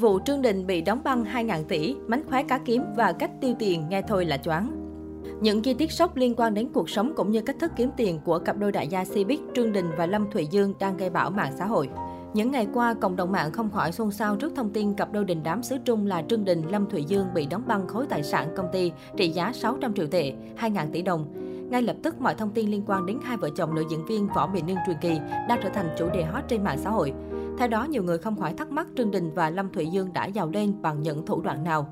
Vụ Trương Đình bị đóng băng 2.000 tỷ, mánh khóe cá kiếm và cách tiêu tiền nghe thôi là choáng. Những chi tiết sốc liên quan đến cuộc sống cũng như cách thức kiếm tiền của cặp đôi đại gia Cbiz Trương Đình và Lâm Thụy Dương đang gây bão mạng xã hội. Những ngày qua, cộng đồng mạng không khỏi xôn xao trước thông tin cặp đôi đình đám xứ Trung là Trương Đình, Lâm Thụy Dương bị đóng băng khối tài sản công ty trị giá 600 triệu tệ, 2.000 tỷ đồng. Ngay lập tức, mọi thông tin liên quan đến hai vợ chồng nữ diễn viên Võ Mỹ Nương truyền kỳ đang trở thành chủ đề hot trên mạng xã hội. Theo đó, nhiều người không khỏi thắc mắc Trương Đình và Lâm Thụy Dương đã giàu lên bằng những thủ đoạn nào.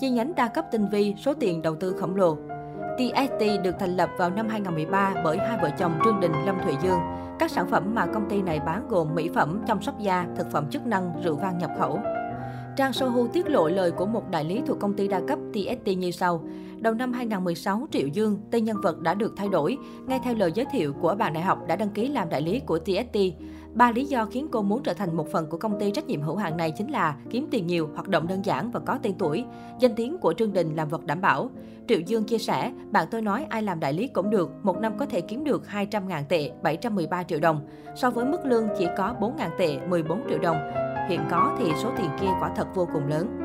Chi nhánh đa cấp tinh vi, số tiền đầu tư khổng lồ. TST được thành lập vào năm 2013 bởi hai vợ chồng Trương Đình, Lâm Thụy Dương. Các sản phẩm mà công ty này bán gồm mỹ phẩm, chăm sóc da, thực phẩm chức năng, rượu vang nhập khẩu. Trang Sohu tiết lộ lời của một đại lý thuộc công ty đa cấp TST như sau. Đầu năm 2016, Triệu Dương, tên nhân vật đã được thay đổi, ngay theo lời giới thiệu của bạn đại học đã đăng ký làm đại lý của TST. Ba lý do khiến cô muốn trở thành một phần của công ty trách nhiệm hữu hạn này chính là kiếm tiền nhiều, hoạt động đơn giản và có tên tuổi, danh tiếng của Trương Đình làm vật đảm bảo. Triệu Dương chia sẻ, bạn tôi nói ai làm đại lý cũng được, một năm có thể kiếm được 200.000 tệ, 713 triệu đồng. So với mức lương chỉ có 4.000 tệ, 14 triệu đồng. Hiện có thì số tiền kia quả thật vô cùng lớn.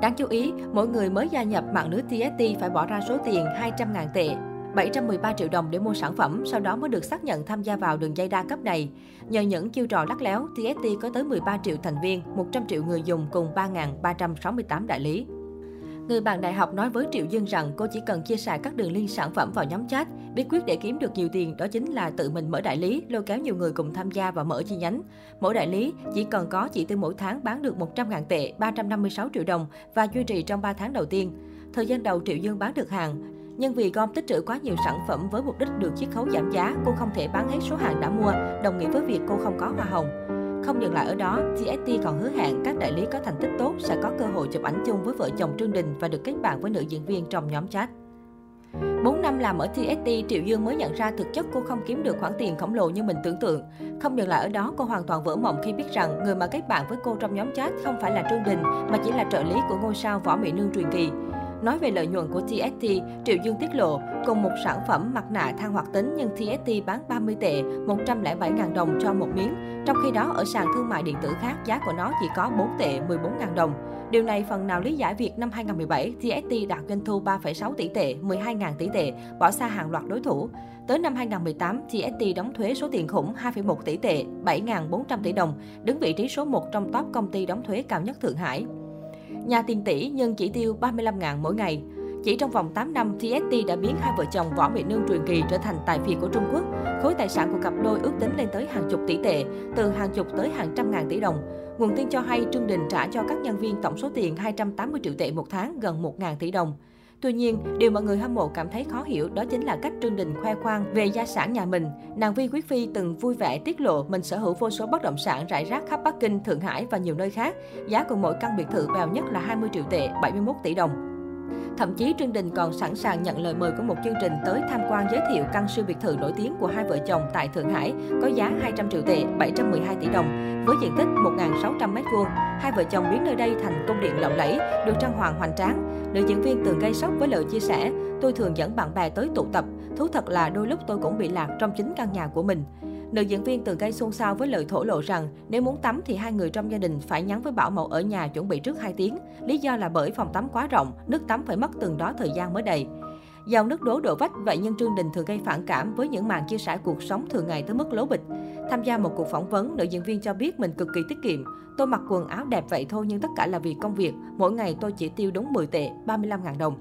Đáng chú ý, mỗi người mới gia nhập mạng lưới TST phải bỏ ra số tiền 200.000 tệ, 713 triệu đồng để mua sản phẩm, sau đó mới được xác nhận tham gia vào đường dây đa cấp này. Nhờ những chiêu trò lắc léo, TST có tới 13 triệu thành viên, 100 triệu người dùng cùng 3.368 đại lý. Người bạn đại học nói với Triệu Dương rằng cô chỉ cần chia sẻ các đường link sản phẩm vào nhóm chat. Bí quyết để kiếm được nhiều tiền đó chính là tự mình mở đại lý, lôi kéo nhiều người cùng tham gia và mở chi nhánh. Mỗi đại lý chỉ cần có chỉ tiêu mỗi tháng bán được 100.000 tệ, 356 triệu đồng và duy trì trong 3 tháng đầu tiên. Thời gian đầu Triệu Dương bán được hàng, nhưng vì gom tích trữ quá nhiều sản phẩm với mục đích được chiết khấu giảm giá, cô không thể bán hết số hàng đã mua, đồng nghĩa với việc cô không có hoa hồng. Không dừng lại ở đó, TST còn hứa hẹn các đại lý có thành tích tốt sẽ có cơ hội chụp ảnh chung với vợ chồng Trương Đình và được kết bạn với nữ diễn viên trong nhóm chat. 4 năm làm ở TST, Triệu Dương mới nhận ra thực chất cô không kiếm được khoản tiền khổng lồ như mình tưởng tượng. Không dừng lại ở đó, cô hoàn toàn vỡ mộng khi biết rằng người mà kết bạn với cô trong nhóm chat không phải là Trương Đình mà chỉ là trợ lý của ngôi sao Võ Mỹ Nương truyền kỳ. Nói về lợi nhuận của TST, Triệu Dương tiết lộ, cùng một sản phẩm mặt nạ than hoạt tính nhưng TST bán 30 tệ, 107.000 đồng cho một miếng. Trong khi đó, ở sàn thương mại điện tử khác, giá của nó chỉ có 4 tệ, 14.000 đồng. Điều này phần nào lý giải việc năm 2017, TST đạt doanh thu 3,6 tỷ tệ, 12.000 tỷ tệ, bỏ xa hàng loạt đối thủ. Tới năm 2018, TST đóng thuế số tiền khủng 2,1 tỷ tệ, 7.400 tỷ đồng, đứng vị trí số 1 trong top công ty đóng thuế cao nhất Thượng Hải. Nhà tiền tỷ nhưng chỉ tiêu 35.000 mỗi ngày. Chỉ trong vòng 8 năm, TST đã biến hai vợ chồng Võ Mỹ Nương truyền kỳ trở thành tài phiệt của Trung Quốc. Khối tài sản của cặp đôi ước tính lên tới hàng chục tỷ tệ, từ hàng chục tới hàng trăm ngàn tỷ đồng. Nguồn tin cho hay Trương Đình trả cho các nhân viên tổng số tiền 280 triệu tệ một tháng, gần 1.000 tỷ đồng. Tuy nhiên, điều mà người hâm mộ cảm thấy khó hiểu đó chính là cách Trương Đình khoe khoang về gia sản nhà mình. Nàng Vi Quý Phi từng vui vẻ tiết lộ mình sở hữu vô số bất động sản rải rác khắp Bắc Kinh, Thượng Hải và nhiều nơi khác. Giá của mỗi căn biệt thự bèo nhất là 20 triệu tệ, 71 tỷ đồng. Thậm chí Trương Đình còn sẵn sàng nhận lời mời của một chương trình tới tham quan giới thiệu căn siêu biệt thự nổi tiếng của hai vợ chồng tại Thượng Hải, có giá 200 triệu tệ, 712 tỷ đồng, với diện tích 1.600 m2. Hai vợ chồng biến nơi đây thành công điện lộng lẫy, được trang hoàng hoành tráng. Nữ diễn viên từng gây sốc với lời chia sẻ, tôi thường dẫn bạn bè tới tụ tập, thú thật là đôi lúc tôi cũng bị lạc trong chính căn nhà của mình. Nữ diễn viên từng gây xôn xao với lời thổ lộ rằng nếu muốn tắm thì hai người trong gia đình phải nhắn với bảo mẫu ở nhà chuẩn bị trước 2 tiếng. Lý do là bởi phòng tắm quá rộng, nước tắm phải mất từng đó thời gian mới đầy. Dòng nước đố đổ vách, vậy nhưng Trương Đình thường gây phản cảm với những màn chia sẻ cuộc sống thường ngày tới mức lố bịch. Tham gia một cuộc phỏng vấn, nữ diễn viên cho biết mình cực kỳ tiết kiệm. Tôi mặc quần áo đẹp vậy thôi nhưng tất cả là vì công việc. Mỗi ngày tôi chỉ tiêu đúng 10 tệ, 35.000 đồng.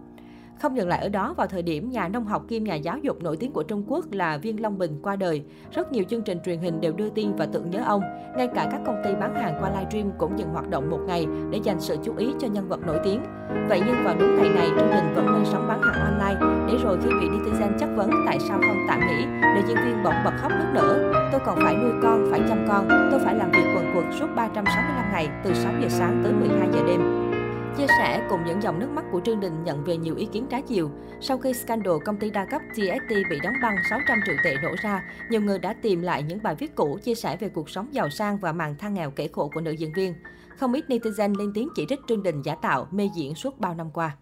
Không dừng lại ở đó, vào thời điểm nhà nông học kim nhà giáo dục nổi tiếng của Trung Quốc là Viên Long Bình qua đời, rất nhiều chương trình truyền hình đều đưa tin và tưởng nhớ ông. Ngay cả các công ty bán hàng qua livestream cũng dừng hoạt động một ngày để dành sự chú ý cho nhân vật nổi tiếng. Vậy nhưng vào đúng ngày này, chương trình vẫn lên sóng bán hàng online, để rồi khi bị netizen chất vấn tại sao không tạm nghỉ, nữ diễn viên bỗng bật khóc nức nở. Tôi còn phải nuôi con, phải chăm con, tôi phải làm việc quần quật suốt 365 ngày, từ 6 giờ sáng tới 12 giờ đêm. Chia sẻ cùng những dòng nước mắt của Trương Đình nhận về nhiều ý kiến trái chiều. Sau khi scandal công ty đa cấp TST bị đóng băng 600 triệu tệ nổ ra, nhiều người đã tìm lại những bài viết cũ chia sẻ về cuộc sống giàu sang và màn than nghèo kể khổ của nữ diễn viên. Không ít netizen lên tiếng chỉ trích Trương Đình giả tạo, mê diễn suốt bao năm qua.